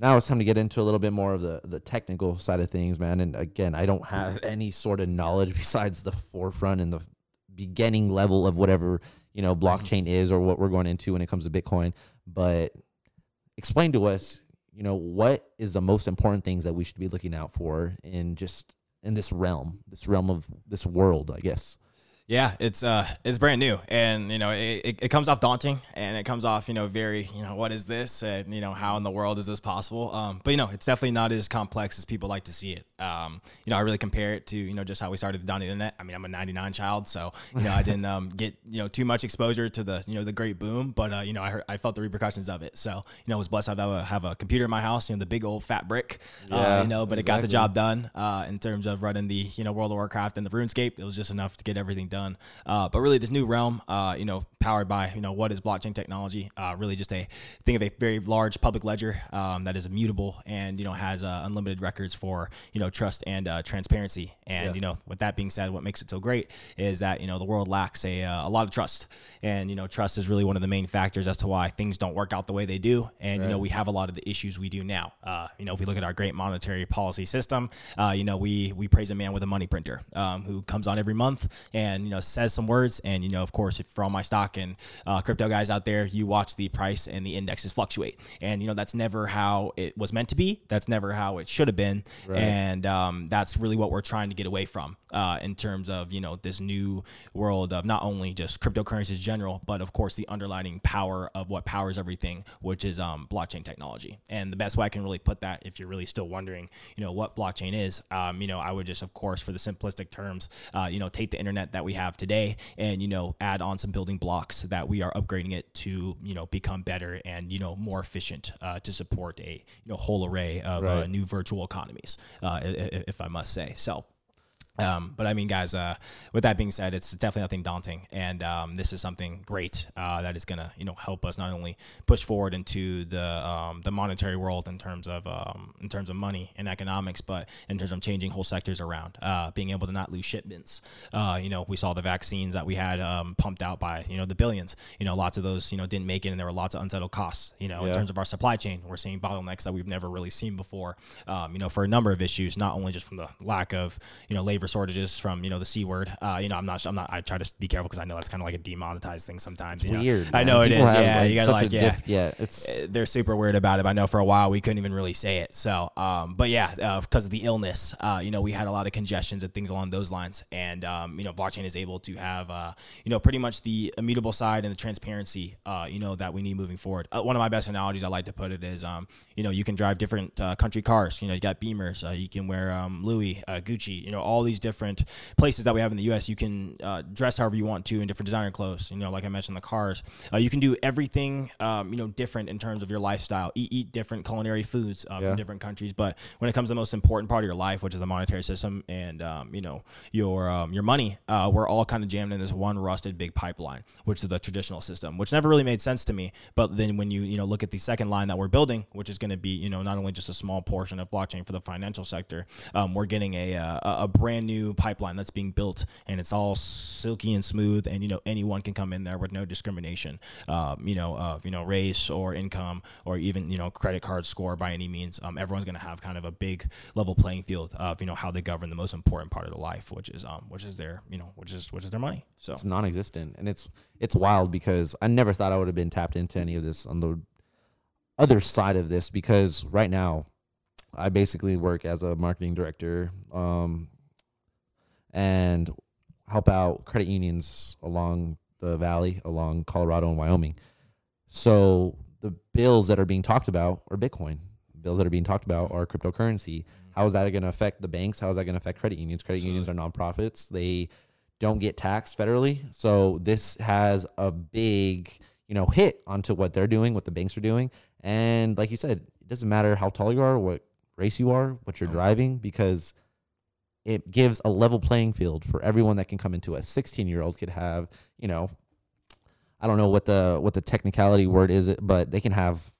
now it's time to get into a little bit more of the the technical side of things, man. And again, I don't have any sort of knowledge besides the forefront and the beginning level of whatever you know blockchain is or what we're going into when it comes to Bitcoin. But explain to us, you know, what is the most important things that we should be looking out for in just in this realm, this realm of this world, I guess. Yeah, it's uh, it's brand new, and you know, it, it, comes off daunting, and it comes off, you know, very, you know, what is this, and you know, how in the world is this possible? Um, but you know, it's definitely not as complex as people like to see it. Um, you know, I really compare it to, you know, just how we started the internet. I mean, I'm a '99 child, so you know, I didn't um, get you know too much exposure to the you know the great boom, but uh, you know, I heard, I felt the repercussions of it. So you know, I was blessed to have a, have a computer in my house, you know, the big old fat brick, uh, yeah, uh, you know, but exactly. it got the job done uh, in terms of running the you know World of Warcraft and the RuneScape. It was just enough to get everything done. Uh, but really, this new realm, uh, you know, powered by you know what is blockchain technology? Uh, really, just a think of a very large public ledger um, that is immutable and you know has uh, unlimited records for you know trust and uh, transparency. And yeah. you know, with that being said, what makes it so great is that you know the world lacks a, uh, a lot of trust, and you know trust is really one of the main factors as to why things don't work out the way they do. And right. you know we have a lot of the issues we do now. you know, if we look at our great monetary policy system, you know we we praise a man with a money printer um, who comes on every month and you know says some words and you know, of course, for all my stock and uh, crypto guys out there, you watch the price and the indexes fluctuate, and you know that's never how it was meant to be. That's never how it should have been, right. and um, that's really what we're trying to get away from uh, in terms of you know this new world of not only just cryptocurrencies in general, but of course the underlining power of what powers everything, which is um, blockchain technology. And the best way I can really put that, if you're really still wondering, you know, what blockchain is, um, you know, I would just, of course, for the simplistic terms, uh, you know, take the internet that we have today and you know add on some building blocks that we are upgrading it to you know become better and you know more efficient uh, to support a you know whole array of uh, right. uh, new virtual economies, uh, if I must say. So um, but I mean, guys, uh, with that being said, it's definitely nothing daunting, and um, this is something great uh, that is gonna, you know, help us not only push forward into the um, the monetary world in terms of um, in terms of money and economics, but in terms of changing whole sectors around, uh, being able to not lose shipments. Uh, you know, we saw the vaccines that we had um, pumped out by you know the billions. You know, lots of those you know didn't make it, and there were lots of unsettled costs. You know, yeah. in terms of our supply chain, we're seeing bottlenecks that we've never really seen before. Um, you know, for a number of issues, not only just from the lack of you know labor shortages from you know the c word. Uh, you know, I'm not. I'm not. I try to be careful because I know that's kind of like a demonetized thing sometimes. It's weird. Know? I know People it is. Yeah, like you gotta like yeah, yeah. It's uh, they're super weird about it. But I know for a while we couldn't even really say it. So, um, but yeah, because uh, of the illness, uh, you know, we had a lot of congestions and things along those lines. And um, you know, blockchain is able to have uh, you know pretty much the immutable side and the transparency, uh, you know, that we need moving forward. Uh, one of my best analogies I like to put it is, um, you know, you can drive different uh, country cars. You know, you got Beamers. Uh, you can wear um, Louis, uh, Gucci. You know, all these different places that we have in the U.S. You can uh, dress however you want to in different designer clothes. You know, like I mentioned, the cars. Uh, you can do everything, um, you know, different in terms of your lifestyle. Eat, eat different culinary foods uh, yeah. from different countries. But when it comes to the most important part of your life, which is the monetary system and um, you know your um, your money, uh, we're all kind of jammed in this one rusted big pipeline, which is the traditional system, which never really made sense to me. But then when you you know look at the second line that we're building, which is going to be you know not only just a small portion of blockchain for the financial sector, um, we're getting a, a, a brand new pipeline that's being built and it's all silky and smooth, and you know anyone can come in there with no discrimination, um, you know of you know race or income or even you know credit card score by any means. Um, everyone's going to have kind of a big level playing field of you know how they govern the most important part of their life, which is um which is their you know which is which is their money. So it's non-existent, and it's it's wild because I never thought I would have been tapped into any of this on the other side of this because right now I basically work as a marketing director um, and help out credit unions along the valley, along Colorado and Wyoming. So the bills that are being talked about are Bitcoin. Bills that are being talked about are cryptocurrency. Mm-hmm. How is that going to affect the banks? How is that going to affect credit unions? Credit Absolutely. unions are nonprofits. They don't get taxed federally. So this has a big, you know, hit onto what they're doing, what the banks are doing. And like you said, it doesn't matter how tall you are, what race you are, what you're driving, because – it gives a level playing field for everyone that can come into a 16 year old could have you know i don't know what the what the technicality word is but they can have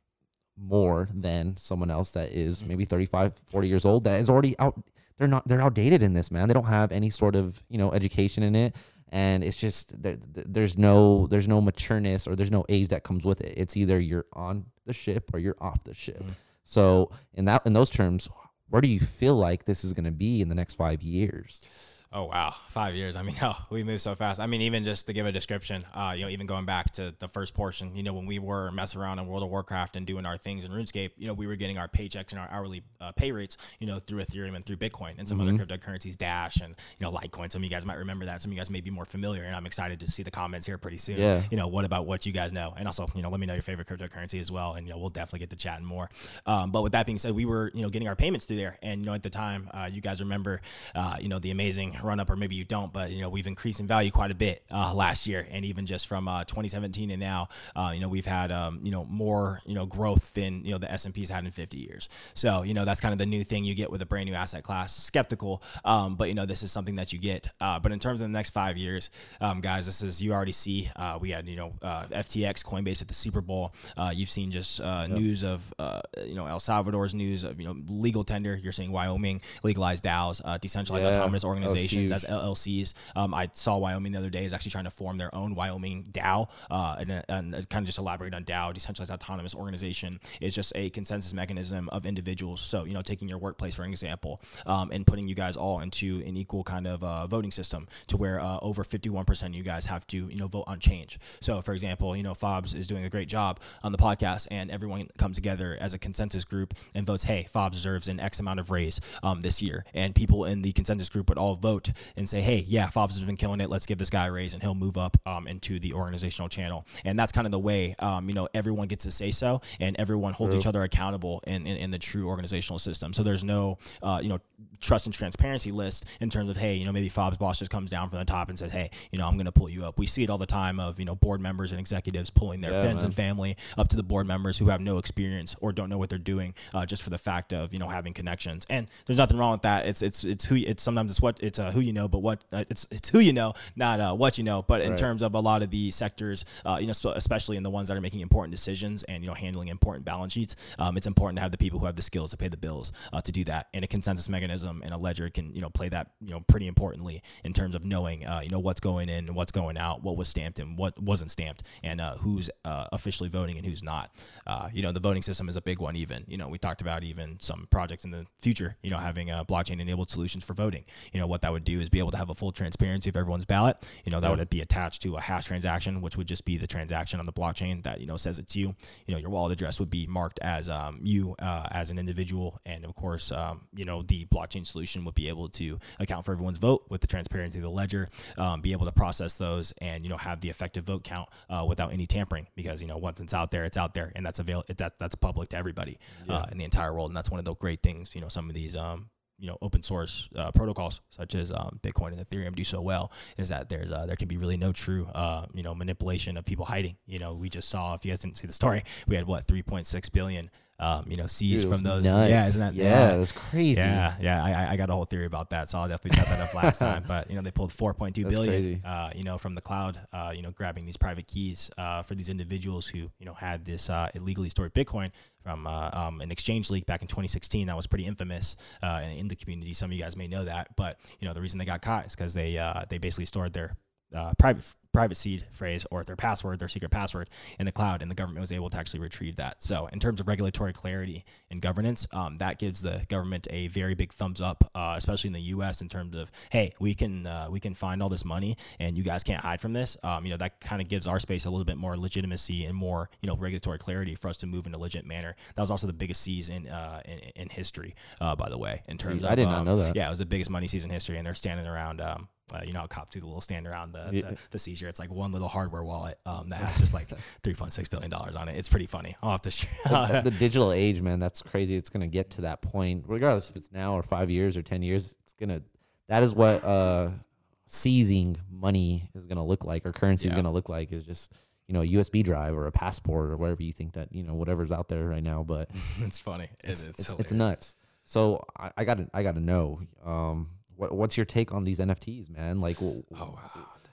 more than someone else that is mm. maybe 35 40 years old that is already out they're not they're outdated in this man they don't have any sort of you know education in it and it's just there, there's no there's no matureness or there's no age that comes with it it's either you're on the ship or you're off the ship mm. So in that in those terms, where do you feel like this is going to be in the next five years? Oh wow, five years. I mean, oh, we move so fast. I mean, even just to give a description, uh, you know, even going back to the first portion, you know, when we were messing around in World of Warcraft and doing our things in RuneScape, you know, we were getting our paychecks and our hourly uh, pay rates, you know, through Ethereum and through Bitcoin and some mm-hmm. other cryptocurrencies, Dash and you know, Litecoin. Some of you guys might remember that. Some of you guys may be more familiar, and I'm excited to see the comments here pretty soon. Yeah. You know, what about what you guys know, and also, you know, let me know your favorite cryptocurrency as well, and you know, we'll definitely get to chatting more. Um, but with that being said, we were, you know, getting our payments through there, and you know, at the time, uh, you guys remember, uh, you know, the amazing run up, or maybe you don't but you know we've increased in value quite a bit uh, last year, and even just from uh, 2017 and now, uh, you know we've had um, you know more you know growth than you know the S and P's had in 50 years. So you know that's kind of the new thing you get with a brand new asset class. Skeptical, um, but you know this is something that you get. Uh, but in terms of the next five years, um, guys, this is you already see uh, we had you know uh, FTX, Coinbase at the Super Bowl. you've seen just yep. news of you know El Salvador's news of you know legal tender. You're seeing Wyoming legalized DAOs, decentralized yeah. autonomous organizations as LLCs. Um, I saw Wyoming the other day is actually trying to form their own Wyoming DAO, uh, and, and kind of just elaborate on DAO, decentralized autonomous organization, is just a consensus mechanism of individuals. So you know, taking your workplace for an example, um, and putting you guys all into an equal kind of uh, voting system to where uh, over 51% of you guys have to you know vote on change. So for example, you know, Fobs is doing a great job on the podcast, and everyone comes together as a consensus group and votes, hey, Fobs deserves an X amount of raise um, this year, and people in the consensus group would all vote and say, hey, yeah, Fobs has been killing it. Let's give this guy a raise, and he'll move up um, into the organizational channel. And that's kind of the way, um, you know, everyone gets to say so, and everyone holds true. each other accountable in, in, in, the true organizational system. So there's no, uh, you know, trust and transparency list in terms of, hey, you know, maybe Fob's boss just comes down from the top and says, hey, you know, I'm going to pull you up. We see it all the time of, you know, board members and executives pulling their yeah, friends man. and family up to the board members who have no experience or don't know what they're doing uh, just for the fact of, you know, having connections. And there's nothing wrong with that. It's, it's, it's who, it's sometimes it's what, it's uh, who you know, but what, uh, it's, it's who you know, not uh, what you know. But in right. terms of a lot of the sectors, uh, you know, so especially in the ones that are making important decisions and you know handling important balance sheets, um, it's important to have the people who have the skills to pay the bills uh, to do that. And a consensus mechanism and a ledger can you know play that you know pretty importantly in terms of knowing uh, you know what's going in and what's going out, what was stamped and what wasn't stamped, and uh, who's uh, officially voting and who's not. you know, the voting system is a big one. Even you know, we talked about even some projects in the future. You know, having blockchain enabled solutions for voting. You know, what that would do is be able to have a full transparency of everyone's ballot. You know, that would be attached to a hash transaction, which would just be the transaction on the blockchain that, you know, says it's you. You know, your wallet address would be marked as um, you uh, as an individual. And of course, um, you know, the blockchain solution would be able to account for everyone's vote with the transparency of the ledger, um, be able to process those and, you know, have the effective vote count uh, without any tampering because, you know, once it's out there, it's out there and that's available. That, that's public to everybody yeah. uh, in the entire world. And that's one of the great things, you know, some of these um, you know open source uh, protocols such as um, Bitcoin and Ethereum do so well is that there's uh, there can be really no true uh, you know manipulation of people hiding. You know, we just saw if you guys didn't see the story, we had what 3.6 billion um, you know, seized Dude, from those. Nuts. Yeah, isn't that? Yeah, that's crazy. Yeah, yeah. I, I got a whole theory about that, so I'll definitely chat that up last time. But you know, they pulled 4.2 billion, uh, you know, from the cloud. Uh, you know, grabbing these private keys uh, for these individuals who you know had this uh, illegally stored Bitcoin from uh, um, an exchange leak back in 2016. That was pretty infamous uh, in the community. Some of you guys may know that, but you know, the reason they got caught is because they they basically stored their uh, private private seed phrase or their password, their secret password in the cloud, and the government was able to actually retrieve that. So, in terms of regulatory clarity and governance, um, that gives the government a very big thumbs up, uh, especially in the U.S. in terms of, hey, we can uh, we can find all this money, and you guys can't hide from this. Um, you know, that kind of gives our space a little bit more legitimacy and more you know regulatory clarity for us to move in a legit manner. That was also the biggest seize in uh, in, in, history, uh, by the way. In terms, I of, did not um, know that. Yeah, it was the biggest money seize in history, and they're standing around. Uh, you know, cops do the little stand around the, yeah. the, the, seizure. It's like one little hardware wallet um, that has just like three point six billion dollars on it. It's pretty funny. I'll have to share. the, the, digital age, man, that's crazy. It's gonna get to that point, regardless if it's now or five years or ten years. It's gonna. That is what uh, seizing money is gonna look like, or currency yeah. is gonna look like. Is just you know a USB drive or a passport or whatever you think that you know whatever's out there right now. But it's funny. It's it's, it's, it's nuts. So I, I got I got to know. Um, what, what's your take on these NFTs, man? Like, oh, wow.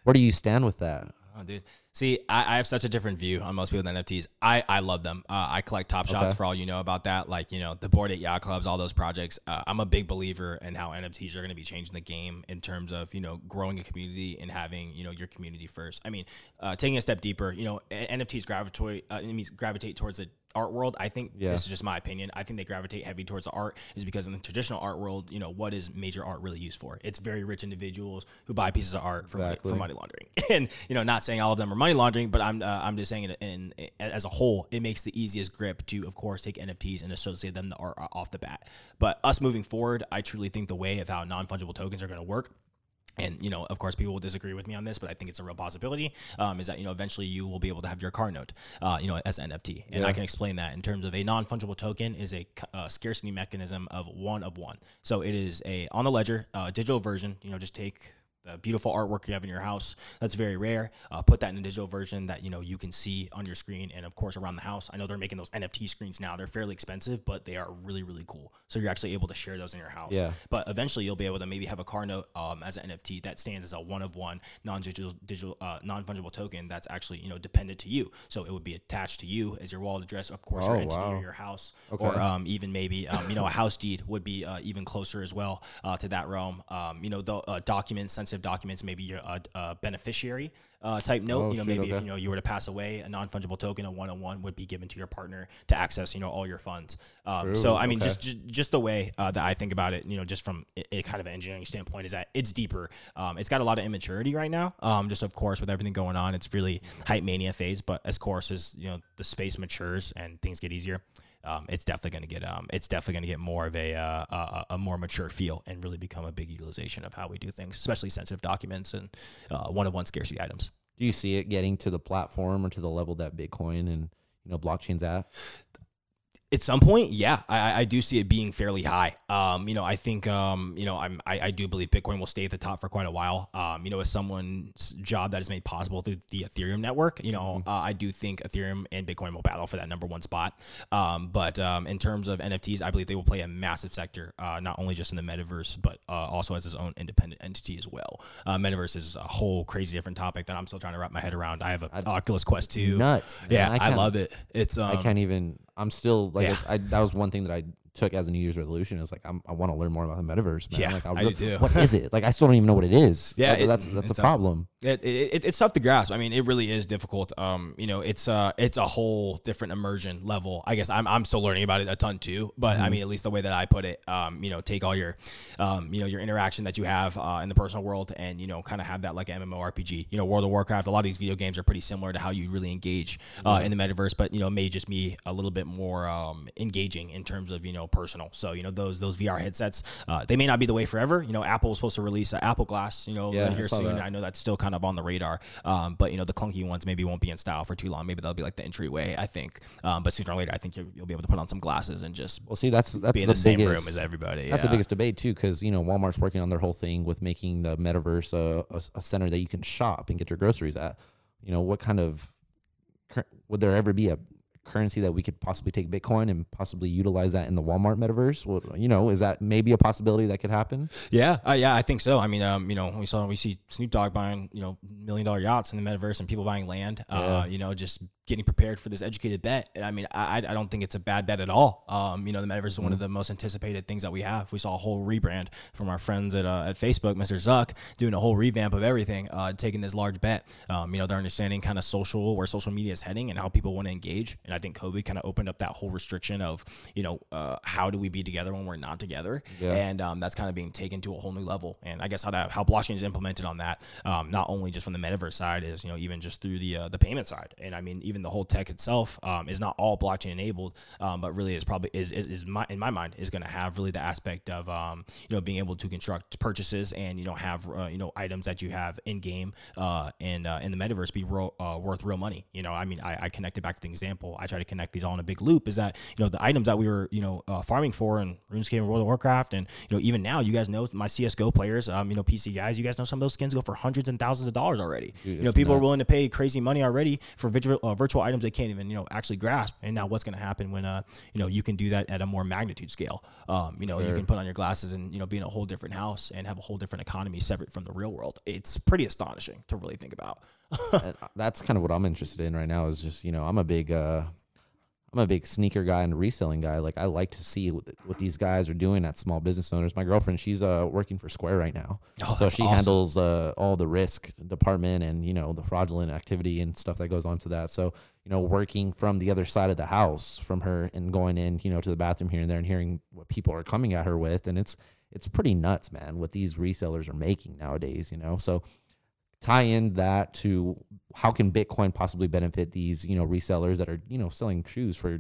where do you stand with that? Oh, dude. See, I, I, have such a different view on most people with NFTs. I, I love them. Uh, I collect top shots okay. for all you know about that. Like, you know, the Bored Ape Yacht Clubs, all those projects. Uh, I'm a big believer in how NFTs are going to be changing the game in terms of, you know, growing a community and having, you know, your community first. I mean, uh, taking a step deeper, you know, NFTs gravitate, uh, gravitate towards the art world, I think Yeah. this is just my opinion. I think they gravitate heavy towards the art is because in the traditional art world, you know, what is major art really used for? It's very rich individuals who buy pieces of art for, money, for money laundering. And you know, not saying all of them are money laundering, but I'm uh, I'm just saying it in, in as a whole, it makes the easiest grip to, of course, take NFTs and associate them to art off the bat. But us moving forward, I truly think the way of how non fungible tokens are going to work and you know of course people will disagree with me on this but i think it's a real possibility um, is that you know eventually you will be able to have your car note uh, you know as an nft and i can explain that in terms of a non-fungible token is a uh, scarcity mechanism of one of one. So it is a on the ledger uh, digital version you know just take the beautiful artwork you have in your house that's very rare uh, put that in a digital version that you know you can see on your screen and of course around the house i know they're making those nft screens now they're fairly expensive but they are really really cool so you're actually able to share those in your house Yeah. but eventually you'll be able to maybe have a car note um, as an NFT that stands as a one of one non-digital digital uh, non-fungible token that's actually you know dependent to you. So it would be attached to you as your wallet address, of course, your Oh, entity wow. or your house, Okay. or um, even maybe um, you know a house deed would be uh, even closer as well uh, to that realm. Um, you know the uh, documents, sensitive documents, maybe your uh, uh, beneficiary. Uh, type note, Oh, you know, shoot, maybe if you know you were to pass away, a non-fungible token, a one-on-one, would be given to your partner to access, you know, all your funds. Um, so, I mean, okay. just just, just the way uh, that I think about it, you know, just from a, a kind of an engineering standpoint, is that it's deeper. Um, it's got a lot of immaturity right now. Um, just of course with everything going on, it's really hype mania phase. But as course as you know the space matures and things get easier, um, it's definitely going to get um, it's definitely going to get more of a, uh, a a more mature feel and really become a big utilization of how we do things, especially sensitive documents and one of one scarcity items. Do you see it getting to the platform or to the level that Bitcoin and you know blockchain's at? At some point, yeah, I, I do see it being fairly high. Um, you know, I think, um, you know, I'm, I, I do believe Bitcoin will stay at the top for quite a while. Um, you know, as someone's job that is made possible through the Ethereum network, you know, uh, I do think Ethereum and Bitcoin will battle for that number one spot. Um, but um, in terms of NFTs, I believe they will play a massive sector, uh, not only just in the metaverse, but uh, also as its own independent entity as well. Uh, metaverse is a whole crazy different topic that I'm still trying to wrap my head around. I have an Oculus Quest 2. Nuts. man. Yeah, I, can't- love it. It's um, I can't even. I'm still like yeah. I, that was one thing that I took as a New Year's resolution. Is like I'm, I want to learn more about the metaverse. Man. Yeah, like, I do really- too. What is it? Like I still don't even know what it is. Yeah, That- that's that's a tough. problem. It, it, it's tough to grasp. I mean, it really is difficult. Um, you know, it's uh, it's a whole different immersion level. I guess I'm, I'm still learning about it a ton too. But I mean, at least the way that I put it, um, you know, take all your, um, you know, your interaction that you have uh, in the personal world, and you know, kind of have that like MMORPG. You know, World of Warcraft. A lot of these video games are pretty similar to how you really engage uh, in the metaverse, but you know, may just be a little bit more um, engaging in terms of you know personal. So you know, those those VR headsets, uh, they may not be the way forever. You know, Apple was supposed to release an Apple Glass. You know, Yeah, here saw soon. that. I know that's still kind of on the radar. Um, but you know, the clunky ones maybe won't be in style for too long. Maybe that'll be like the entryway. I think. Um, but sooner or later, I think you'll, you'll be able to put on some glasses and just Well, see, that's that's be in the, the, same biggest, room as everybody. That's yeah. the biggest debate too, because you know Walmart's working on their whole thing with making the metaverse a, a, a center that you can shop and get your groceries at. You know, what kind of would there ever be a currency that we could possibly take Bitcoin and possibly utilize that in the Walmart metaverse? Well, you know, is that maybe a possibility that could happen? Yeah, uh, yeah, I think so. I mean, um, you know, we saw we see Snoop Dogg buying you know million dollar yachts in the metaverse and people buying land. Uh, Yeah. you know, just getting prepared for this educated bet. And I mean, I, I don't think it's a bad bet at all. Um, you know, the metaverse is one of the most anticipated things that we have. We saw a whole rebrand from our friends at uh, at Facebook, Mr. Zuck, doing a whole revamp of everything, uh, taking this large bet. Um, you know, they're understanding kind of social where social media is heading and how people want to engage. And I think COVID kind of opened up that whole restriction of you know uh, how do we be together when we're not together, Yeah. and um, that's kind of being taken to a whole new level. And I guess how that how blockchain is implemented on that, um, not only just from the metaverse side, is you know even just through the uh, the payment side. And I mean even the whole tech itself um, is not all blockchain enabled, um, but really is probably is is, is my, in my mind is going to have really the aspect of um, you know being able to construct purchases and you know have uh, you know items that you have in game uh, and uh, in the metaverse be ro- uh, worth real money. You know I mean I, I connected back to the example. I try to connect these all in a big loop. Is that you know the items that we were you know uh, farming for in RuneScape and World of Warcraft and you know even now you guys know my CS:GO players, um, you know PC guys, you guys know some of those skins go for hundreds and thousands of dollars already. Dude, you know people are willing to pay crazy money already for virtual uh, virtual items they can't even you know actually grasp. And now what's going to happen when uh you know you can do that at a more magnitude scale? Um, you know you can put on your glasses and you know be in a whole different house and have a whole different economy separate from the real world. It's pretty astonishing to really think about. And that's kind of what I'm interested in right now. Is just you know I'm a big uh, I'm a big sneaker guy and reselling guy. Like I like to see what, what these guys are doing at small business owners. My girlfriend, she's uh working for Square right now, Oh, so she awesome. handles uh all the risk department and you know the fraudulent activity and stuff that goes on to that. So you know working from the other side of the house from her and going in you know to the bathroom here and there and hearing what people are coming at her with, and it's it's pretty nuts, man, what these resellers are making nowadays. You know, so tie in that to how can Bitcoin possibly benefit these, you know, resellers that are, you know, selling shoes for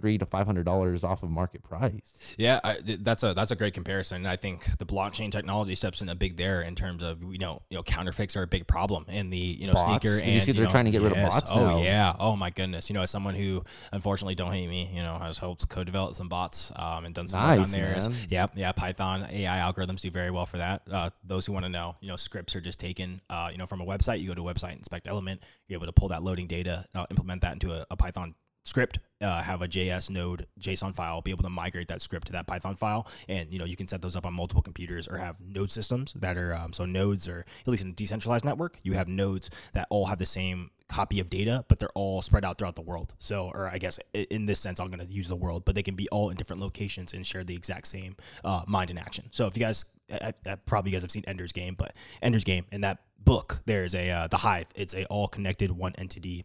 three to five hundred dollars off of market price. Yeah, I, that's a that's a great comparison. I think the blockchain technology steps in a big there in terms of you know you know counterfeits are a big problem in the you know Bots. sneaker. Did you see they're know, trying to get rid of bots Oh now? yeah. Oh my goodness. You know, as someone who unfortunately don't hate me, you know, has helped co-develop some bots um, and done some work on Nice, theirs. Yeah, yeah. Python AI algorithms do very well for that. Uh, those who want to know, you know, scripts are just taken, uh, you know, from a website. You go to a website, inspect element, you're able to pull that loading data, uh, implement that into a, a Python script, uh, have a JS node JSON file, be able to migrate that script to that Python file, and you know you can set those up on multiple computers or have node systems that are um, so nodes are at least in a decentralized network. You have nodes that all have the same copy of data, but they're all spread out throughout the world. So, or I guess in this sense, I'm going to use the world, but they can be all in different locations and share the exact same uh, mind and action. So, if you guys, I, I, probably you guys have seen Ender's Game, but Ender's Game in that book, there's a uh, the Hive. It's a all connected one entity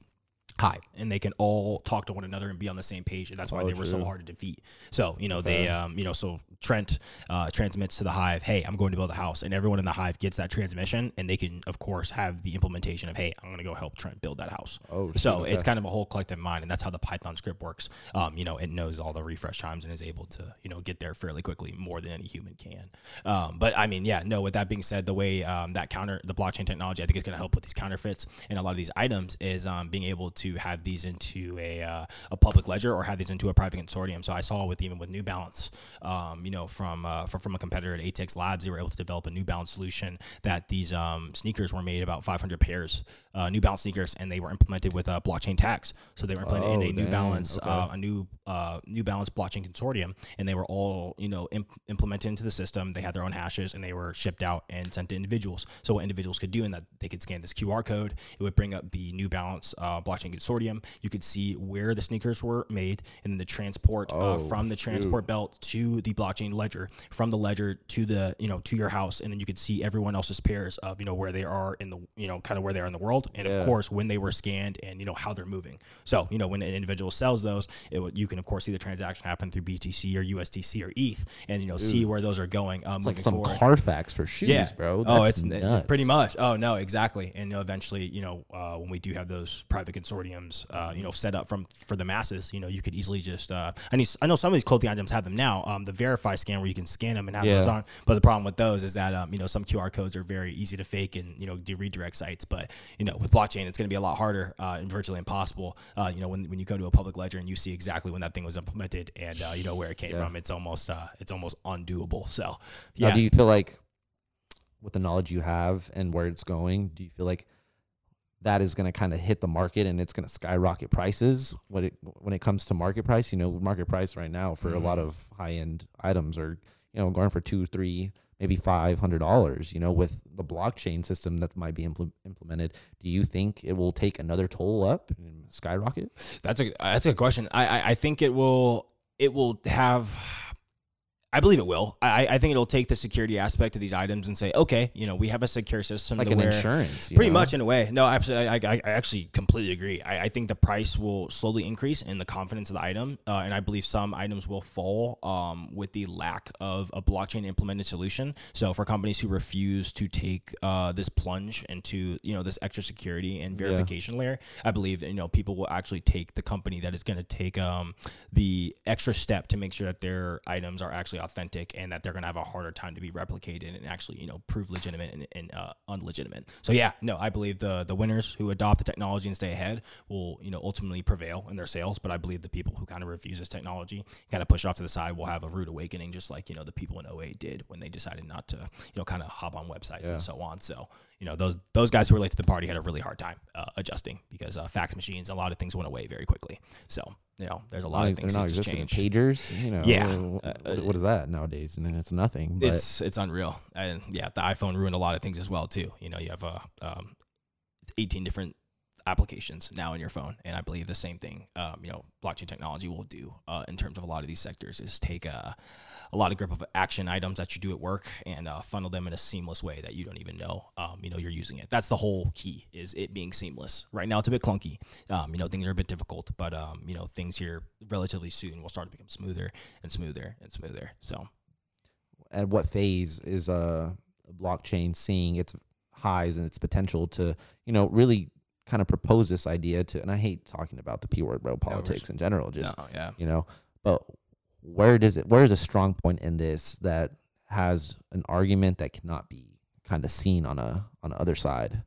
hive and they can all talk to one another and be on the same page and that's why Oh, they were so hard to defeat. So you know they um you know so trent uh transmits to the hive hey i'm going to build a house and everyone in the hive gets that transmission and they can of course have the implementation of hey i'm going to go help trent build that house. Oh, so shoot, it's kind of a whole collective mind and that's how the python script works. Um you know it knows all the refresh times and is able to you know get there fairly quickly more than any human can. Um but i mean yeah no with that being said the way um that counter the blockchain technology i think is going to help with these counterfeits and a lot of these items is um being able to have these into a uh, a public ledger or have these into a private consortium. So i saw with even with new balance um you know from uh from, from a competitor at ATX Labs they were able to develop a New Balance solution that these um, sneakers were made about 500 pairs uh, New Balance sneakers and they were implemented with a blockchain tax. So they were implemented in Oh, a New. Balance Okay. uh, a new uh, New Balance blockchain consortium and they were all you know imp- implemented into the system. They had their own hashes and they were shipped out and sent to individuals. So what individuals could do in that they could scan this QR code. It would bring up the New Balance uh, blockchain consortium you could see where the sneakers were made and then the transport uh, Oh, from the shoot. transport belt to the blockchain ledger from the ledger to the you know to your house and then you could see everyone else's pairs of you know where they are in the you know kind of where they are in the world and Yeah. of course when they were scanned and you know how they're moving so you know when an individual sells those it, you can of course see the transaction happen through BTC or USDC or ETH and you know see where those are going um, It's like some forward Carfax for shoes, yeah, bro. oh, it's nuts. pretty much. Oh no, exactly. And you know, eventually, you know, uh, when we do have those private consortiums, uh, you know, set up from for the masses, you know, you could easily just. Uh, I need, I know some of these clothing items have them now. Um, the Verify scan where you can scan them and have Yeah. those on. But the problem with those is that um, you know, some QR codes are very easy to fake and you know, do redirect sites. But you know, with blockchain, it's going to be a lot harder uh, and virtually impossible. Uh, you know, when when you go to a public ledger and you see exactly when that thing was implemented and uh, you know where it came Yeah. from, it's almost uh, it's almost undoable. So Now, yeah. do you feel like with the knowledge you have and where it's going, do you feel like that is going to kind of hit the market and it's going to skyrocket prices when it when it comes to market price? You know, market price right now for a lot Mhm. of high end items are you know going for two, three, maybe five hundred dollars. You know, with the blockchain system that might be impl- implemented, do you think it will take another toll up and skyrocket? That's a that's a good question. I, I I think it will it will have. I believe it will. I I think it'll take the security aspect of these items and say, okay, you know, we have a secure system Like an where insurance, pretty know? much in a way. No, absolutely. I, I, I actually completely agree. I, I think the price will slowly increase in the confidence of the item, uh, and I believe some items will fall um, with the lack of a blockchain implemented solution. So for companies who refuse to take uh, this plunge into you know this extra security and Yeah. verification layer, I believe you know people will actually take the company that is going to take um, the extra step to make sure that their items are actually authentic and that they're going to have a harder time to be replicated and actually you know prove legitimate and, and uh, unlegitimate. So yeah, no, I believe the the winners who adopt the technology and stay ahead will you know ultimately prevail in their sales. But I believe the people who kind of refuse this technology, kind of push off to the side, will have a rude awakening, just like you know the people in 08 did when they decided not to you know kind of hop on websites Yeah. and so on. So you know those those guys who were late to the party had a really hard time uh, adjusting because uh, fax machines, a lot of things went away very quickly. So you know there's a lot of things that not just existing changed. pagers, you know. Yeah. What, what is that nowadays? And then it's nothing. But it's it's unreal and yeah the iphone ruined a lot of things as well too you know you have uh, um, 18 different applications now in your phone, and I believe the same thing. Um, you know, blockchain technology will do uh, in terms of a lot of these sectors is take a, a lot of grip of action items that you do at work and uh, funnel them in a seamless way that you don't even know. Um, you know, you're using it. That's the whole key is it being seamless. Right now, it's a bit clunky. Um, you know, things are a bit difficult, but um, you know, things here relatively soon will start to become smoother and smoother and smoother. So, at what phase is uh, a blockchain seeing its highs and its potential to, you know, really kind of propose this idea to? And I hate talking about the p word, bro, politics in general. Just no, yeah. you know, but where does it? Where is a strong point in this that has an argument that cannot be kind of seen on a on the other side?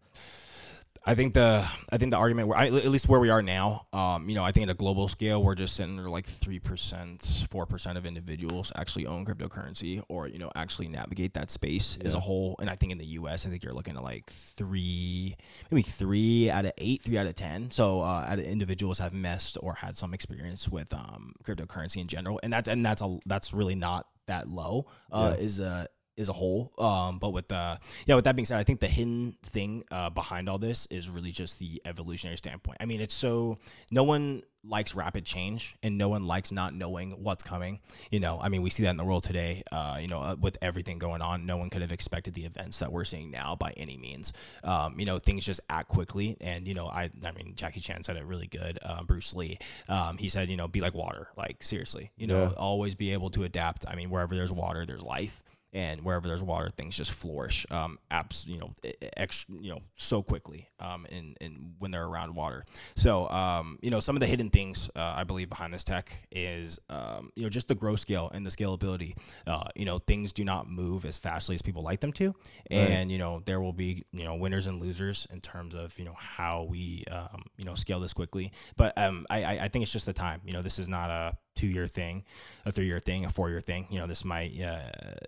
I think the I think the argument where I, at least where we are now, um, you know, I think at a global scale, we're just sitting there like three percent, four percent of individuals actually own cryptocurrency or you know actually navigate that space yeah. as a whole. And I think in the U.S., I think you're looking at like three, maybe three out of eight, three out of ten. So uh, individuals have messed or had some experience with um, cryptocurrency in general, and that's and that's a that's really not that low. Uh, yeah. Is a as a whole. Um, but with uh, yeah, with that being said, I think the hidden thing uh, behind all this is really just the evolutionary standpoint. I mean, it's so no one likes rapid change and no one likes not knowing what's coming. You know, I mean, we see that in the world today. Uh, you know, uh, with everything going on, no one could have expected the events that we're seeing now by any means. Um, you know, things just act quickly, and you know, I, I mean, Jackie Chan said it really good. Uh, Bruce Lee, um, he said, you know, be like water. Like seriously, you know, yeah. always be able to adapt. I mean, wherever there's water, there's life and wherever there's water, things just flourish. Um, apps, you know, ex, you know, so quickly. Um, in, in when they're around water. So, um, you know, some of the hidden things uh, I believe behind this tech is, um, you know, just the growth scale and the scalability. Uh, you know, things do not move as fastly as people like them to, and right. you know, there will be you know winners and losers in terms of you know how we um, you know scale this quickly. But um, I I think it's just the time. You know, this is not a two year thing, a three year thing, a four year thing. You know, this might, uh,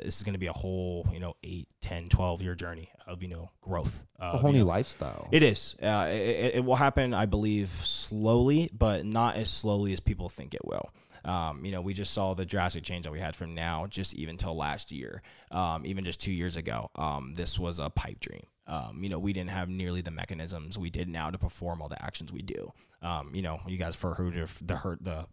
this is going to be a whole, you know, 8, 10, 12 year journey of, you know, growth. It's a whole new know. lifestyle. It is. Uh, it, it will happen, I believe, slowly, but not as slowly as people think it will. Um, you know, we just saw the drastic change that we had from now, just even till last year, um, even just two years ago. Um, this was a pipe dream. Um, you know, we didn't have nearly the mechanisms we did now to perform all the actions we do. Um, you know, you guys for heard of the hurt the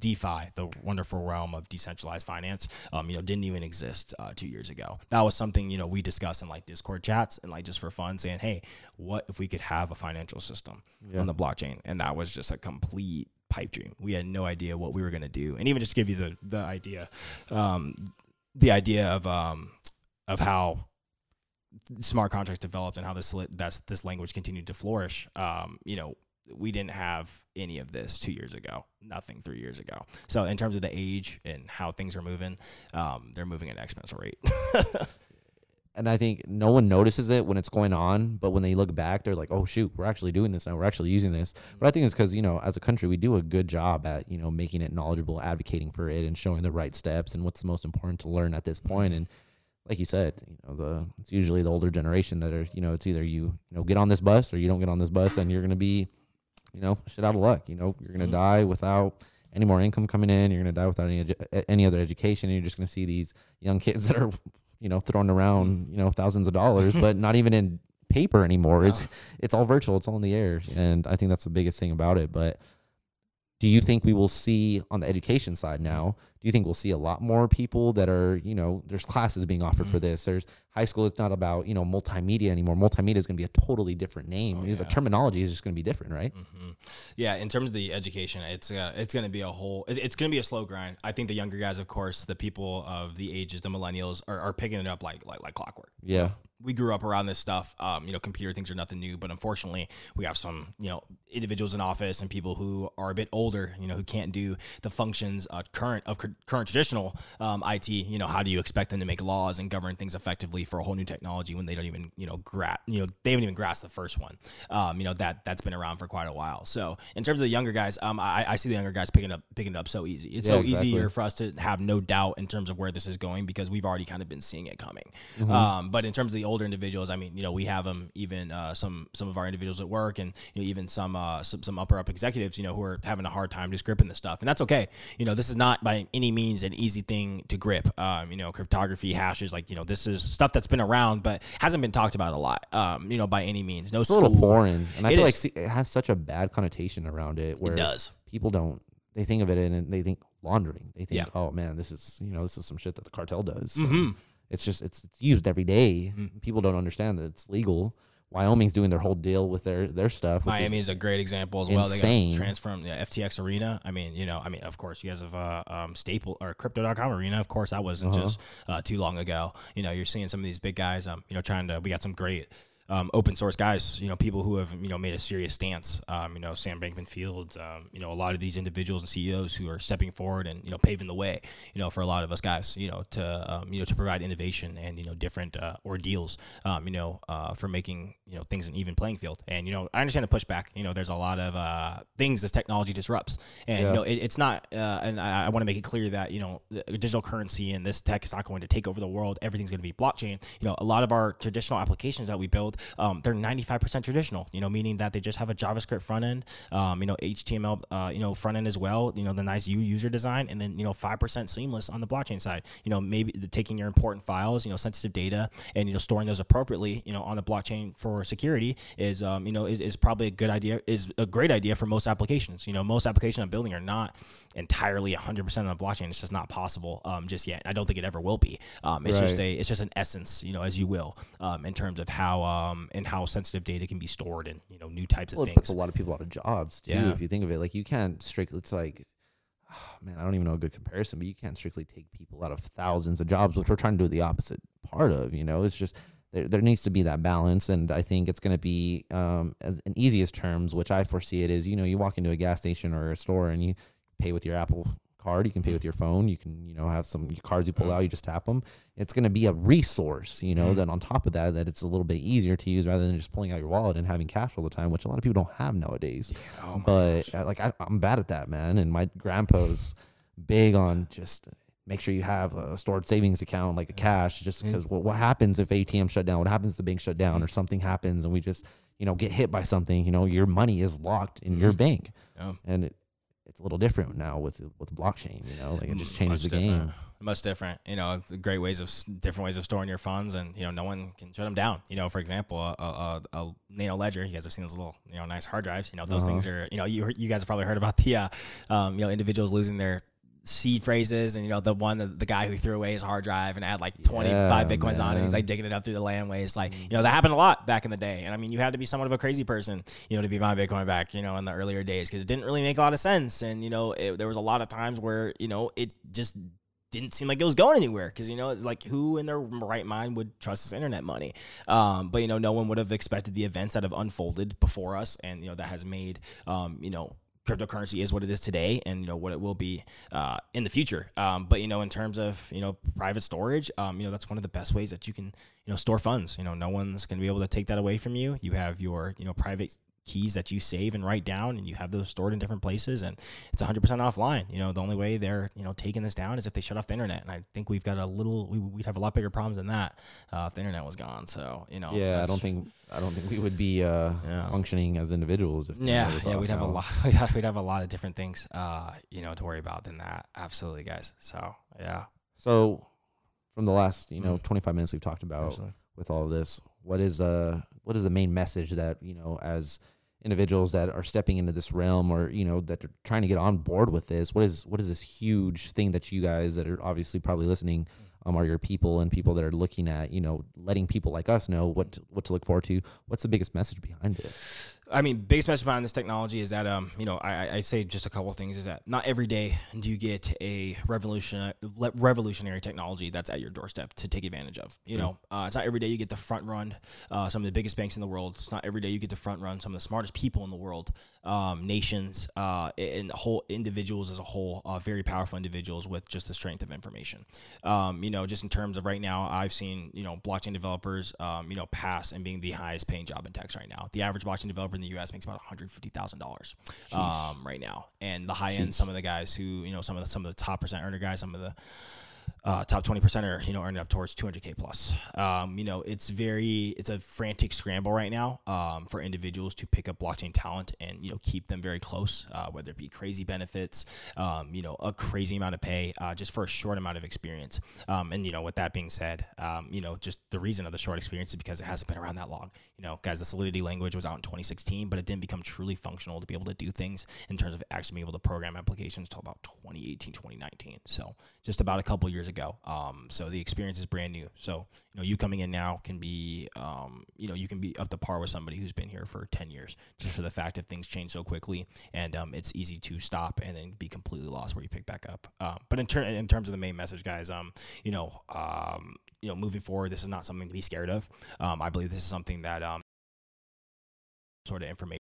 DeFi, the wonderful realm of decentralized finance. Um, you know, didn't even exist uh, two years ago. That was something you know we discussed in like Discord chats and like just for fun, saying, "Hey, what if we could have a financial system yeah. on the blockchain?" And that was just a complete pipe dream. We had no idea what we were going to do. And even just to give you the the idea, um, the idea of um, of how smart contracts developed and how this that's this language continued to flourish. Um, you know, we didn't have any of this two years ago, nothing three years ago. So in terms of the age and how things are moving, um, they're moving at an exponential rate. and I think no one notices it when it's going on, but when they look back, they're like, "Oh shoot, we're actually doing this now. We're actually using this." But I think it's because you know, as a country, we do a good job at you know making it knowledgeable, advocating for it, and showing the right steps and what's the most important to learn at this point. And like you said, you know, the it's usually the older generation that are you know, it's either you you know get on this bus or you don't get on this bus, and you're gonna be, you know, shit out of luck. You know, you're gonna mm-hmm. die without any more income coming in. You're gonna die without any edu- any other education. And you're just gonna see these young kids that are you know, throwing around, you know, thousands of dollars, but not even in paper anymore. It's it's all virtual, it's all in the air. And I think that's the biggest thing about it. But do you think we will see on the education side now do you think we'll see a lot more people that are you know there's classes being offered mm-hmm. for this. There's high school it's not about you know multimedia anymore. Multimedia is going to be a totally different name. Oh, yeah. the terminology is just going to be different right? Mm-hmm. yeah in terms of the education it's uh, it's going to be a whole it's going to be a slow grind. I think the younger guys of course the people of the ages the millennials are, are picking it up like like like clockwork. Yeah we grew up around this stuff. Um, you know, computer things are nothing new, but unfortunately, we have some you know individuals in office and people who are a bit older, you know, who can't do the functions uh, current of current traditional um, IT. You know, how do you expect them to make laws and govern things effectively for a whole new technology when they don't even you know grasp you know they haven't even grasped the first one. Um, you know that that's been around for quite a while. So in terms of the younger guys, um, I, I see the younger guys picking up picking it up so easy. It's yeah, so exactly. easier for us to have no doubt in terms of where this is going because we've already kind of been seeing it coming. Mm-hmm. Um, but in terms of the older individuals, I mean, you know, we have them even uh, some some of our individuals at work, and you know, even some, uh, some some upper up executives, you know, who are having a hard time just gripping the stuff, and that's okay. You know, this is not by any means an easy thing to grip. Um, you know, cryptography hashes, like you know, this is stuff that's been around but hasn't been talked about a lot. Um, you know, by any means, no It's a little foreign, and I It feel like is. see, it has such a bad connotation around it. Where It does. people don't they think of it and they think laundering. They think, Yeah. oh man, this is you know this is some shit that the cartel does. hmm It's just it's, it's used every day. Mhm. People don't understand that it's legal. Wyoming's doing their whole deal with their their stuff. Which Miami is, is a great example as well. insane. They got transformed the FTX arena. I mean, you know, I mean, of course, you guys have uh, um, Staple or Crypto.com arena. Of course, that wasn't Uh-huh. just uh, too long ago. You know, you're seeing some of these big guys. Um, you know, trying to. We got some great. Um, open source guys, you know, people who have you know made a serious stance. Um, you know, Sam Bankman-Fried. Um, you know, a lot of these individuals and CEOs who are stepping forward and you know paving the way. You know, for a lot of us guys, you know, to um, you know to provide innovation and you know different uh, ordeals. Um, you know, uh, for making you know things an even playing field. And you know, I understand the pushback. You know, there's a lot of uh, things this technology disrupts, and Yeah. you know, it, it's not. Uh, and I, I want to make it clear that you know, digital currency and this tech is not going to take over the world. Everything's going to be blockchain. You know, a lot of our traditional applications that we build, um, they're 95% traditional. You know, meaning that they just have a JavaScript front end. Um, you know, HTML. Uh, you know, front end as well. You know, the nice U user design, and then you know, five percent seamless on the blockchain side. You know, maybe taking your important files, you know, sensitive data, and you know, storing those appropriately. You know, on the blockchain for security is um, you know is, is probably a good idea. Is a great idea for most applications. You know, most applications I'm building are not entirely 100% on the blockchain. It's just not possible um, just yet. I don't think it ever will be. Um, it's just a it's just an essence, you know, as you will, um, in terms of how um, and how sensitive data can be stored and you know new types well, of it things. puts a lot of people out of jobs too. Yeah. If you think of it, like you can't strictly. It's like, oh, man, I don't even know a good comparison, but you can't strictly take people out of thousands of jobs, which we're trying to do the opposite part of. You know, it's just there, there needs to be that balance, and I think it's going to be um, as in easiest terms, which I foresee it is. You know, you walk into a gas station or a store and you pay with your Apple card. You can pay with your phone. You can, you know, have some cards you pull Mhm. out. You just tap them. It's going to be a resource, you know. Mhm. Then on top of that, that it's a little bit easier to use rather than just pulling out your wallet and having cash all the time, which a lot of people don't have nowadays. oh but gosh. uh, like I, I'm bad at that, man. And my grandpa's big on just make sure you have a stored savings account, like a cash, just Mm. because what, what happens if ATM shut down? What happens if the bank shut down or something happens and we just you know get hit by something? You know, your money is locked in your Mhm. bank, Yeah. and it, a little different now with with blockchain. You know, like it just changes much the different. game. Much different, you know. It's great ways of different ways of storing your funds, and you know, no one can shut them down. You know, for example, a, a, a, a Nano Ledger. You guys have seen those little, you know, nice hard drives. You know, those Uh-huh. things are, you know, you you guys have probably heard about the, uh, um, you know, individuals losing their seed phrases, and you know, the one the, the guy who threw away his hard drive and had like twenty five Yeah, bitcoins on it. He's like digging it up through the land waste. Like, you know, that happened a lot back in the day, and I mean, you had to be somewhat of a crazy person, you know, to be buying Bitcoin back, you know, in the earlier days because it didn't really make a lot of sense, and you know, it, there was a lot of times where you know it just didn't seem like it was going anywhere because you know it's like who in their right mind would trust this internet money um, but you know no one would have expected the events that have unfolded before us and you know that has made um, you know cryptocurrency is what it is today and you know what it will be uh, in the future. Um, but you know in terms of you know private storage um, you know that's one of the best ways that you can you know store funds. You know no one's going to be able to take that away from you. You have your you know private keys that you save and write down and you have those stored in different places and it's 100% offline you know the only way they're you know taking this down is if they shut off the internet and i think we've got a little we, we'd have a lot bigger problems than that uh, if the internet was gone so you know Yeah, I don't think I don't think we would be uh, Yeah. functioning as individuals if yeah was yeah we'd have a lot we'd have, we'd have a lot of different things uh you know to worry about than that absolutely guys so yeah So, from the last you know Mm. 25 minutes we've talked about absolutely. with all of this, what is uh what is the main message that you know as individuals that are stepping into this realm or you know that are trying to get on board with this? What is what is this huge thing that you guys that are obviously probably listening um, are your people and people that are looking at you know letting people like us know what to, what to look forward to? What's the biggest message behind it? I mean, biggest message behind this technology is that, um, you know, I, I- say just a couple of things is that not every day do you get a revolution, revolutionary technology that's at your doorstep to take advantage of. You know, uh, it's not every day you get the front run uh, some of the biggest banks in the world. It's not every day you get the front run some of the smartest people in the world, um, nations, uh, and whole individuals as a whole, uh, very powerful individuals with just the strength of information. Um, you know, just in terms of right now, I've seen you know blockchain developers, um, you know, pass and being the highest paying job in tech right now. The average blockchain developer in the U.S. makes about one hundred fifty thousand dollars um, right now, and the high end, some of the guys who you know, some of the some of the top percent earner guys, some of the uh, top 20 percenter, you know, earning up towards 200k plus. Um, you know, it's very, it's a frantic scramble right now um, for individuals to pick up blockchain talent and you know keep them very close, uh, whether it be crazy benefits, um, you know, a crazy amount of pay uh, just for a short amount of experience. Um, and you know, with that being said, um, you know, just the reason of the short experience is because it hasn't been around that long. You know, guys, the Solidity language was out in 2016, but it didn't become truly functional to be able to do things in terms of actually being able to program applications until about 2018, 2019. So just about a couple years ago. Um, so the experience is brand new. So you know, you coming in now can be, um, you know, you can be up to par with somebody who's been here for 10 years, just for the fact that things change so quickly, and um, it's easy to stop and then be completely lost where you pick back up. Um, but in, ter- in terms of the main message, guys, um, you know, um, you know, moving forward, this is not something to be scared of. Um, I believe this is something that um, sort of information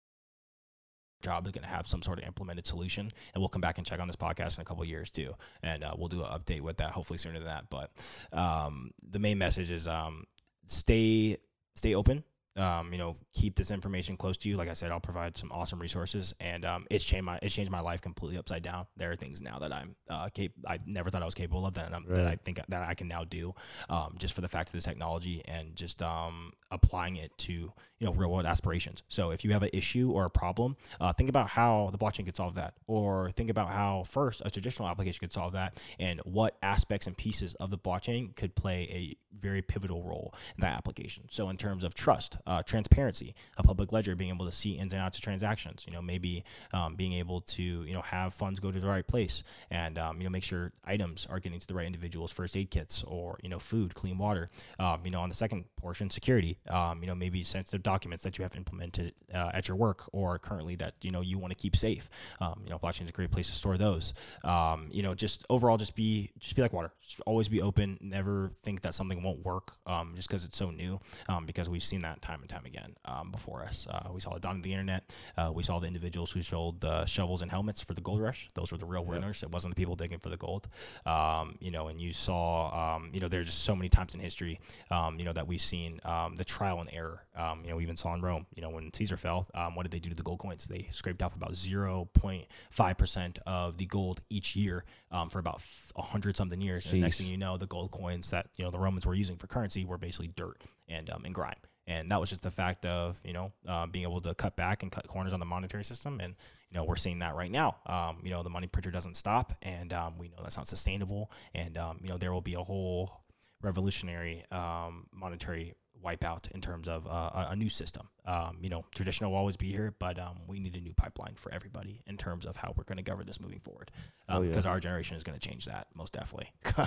job is going to have some sort of implemented solution and we'll come back and check on this podcast in a couple years too. And uh, we'll do an update with that hopefully sooner than that. But um, the main message is um, stay stay open um, you know, keep this information close to you. Like I said, I'll provide some awesome resources, and um, it's changed my it's changed my life completely upside down. There are things now that I'm uh, cap- I never thought I was capable of that, right. that I think that I can now do, um, just for the fact of the technology and just um, applying it to you know real world aspirations. So if you have an issue or a problem, uh, think about how the blockchain could solve that, or think about how first a traditional application could solve that, and what aspects and pieces of the blockchain could play a very pivotal role in that application. So in terms of trust uh, transparency, a public ledger, being able to see ins and outs of transactions. You know, maybe um, being able to you know have funds go to the right place, and um, you know make sure items are getting to the right individuals, first aid kits, or you know food, clean water. Um, you know, on the second portion, security. Um, you know, maybe sensitive documents that you have implemented uh, at your work or currently that you know you want to keep safe. Um, you know, blockchain is a great place to store those. Um, you know, just overall, just be just be like water. Just always be open. Never think that something won't work just because it's so new. because we've seen that time time and time again um, before us. Uh, we saw the dawn of the internet. Uh, we saw the individuals who sold uh, shovels and helmets for the gold rush. Those were the real winners. It wasn't the people digging for the gold. Um, you know, and you saw, um, you know, there's just so many times in history, um, you know, that we've seen um, the trial and error. Um, you know, we even saw in Rome, you know, when Caesar fell, what did they do to the gold coins? They scraped off about 0.5% of the gold each year for about 100 something years. And the next thing you know, the gold coins that, you know, the Romans were using for currency were basically dirt and, and grime and that was just the fact of you know uh, being able to cut back and cut corners on the monetary system. And you know we're seeing that right now. Um, you know the money printer doesn't stop and um, we know that's not sustainable. And um, you know there will be a whole revolutionary um, monetary wipeout in terms of uh, a new system. Um, you know traditional will always be here but um, we need a new pipeline for everybody in terms of how we're going to govern this moving forward. Because oh, yeah. our generation is going to change that most definitely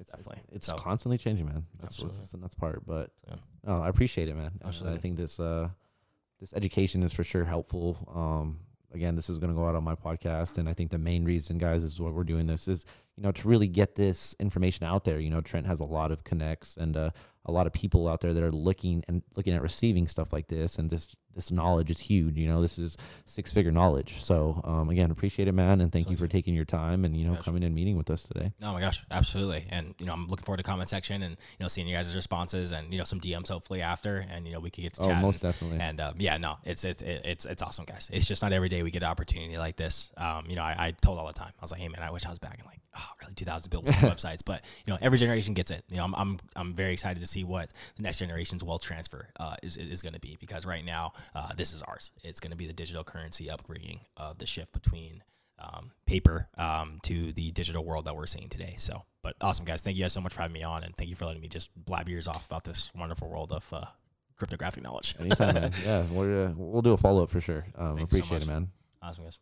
it's, definitely. It's, so, constantly changing, man. That's what's the nuts part. But yeah. no, I appreciate it, man. Absolutely. I think this uh this education is for sure helpful. Um, again, this is going to go out on my podcast, and I think the main reason, guys, is what we're doing this is you know to really get this information out there. You know, Trent has a lot of connects and uh, a lot of people out there that are looking and looking at receiving stuff like this, and this this knowledge is huge. You know, this is six figure knowledge. So um, again, appreciate it, man, and thank you for taking your time and you know coming and meeting with us today. Oh my gosh, absolutely. And you know, I'm looking forward to the comment section and you know seeing you guys' responses and you know some DMs hopefully after, and you know we could get to oh, chat. most and, definitely. And uh, yeah, no, it's it's it's it's awesome, guys. It's just not every day we get an opportunity like this. Um, you know, I, I told all the time. I was like, hey man, I wish I was back in like oh, early 2000s build websites, but you know, every generation gets it. You know, I'm I'm I'm very excited to see what the next generation's wealth transfer uh, is is going to be because right now uh, this is ours. It's going to be the digital currency upgrading of the shift between um, paper um, to the digital world that we're seeing today. So, but awesome guys, thank you guys so much for having me on, and thank you for letting me just blab years off about this wonderful world of uh, cryptographic knowledge. Anytime, man. Yeah, we'll, uh, we'll do a follow up for sure. Um, appreciate so it, man. Awesome guys.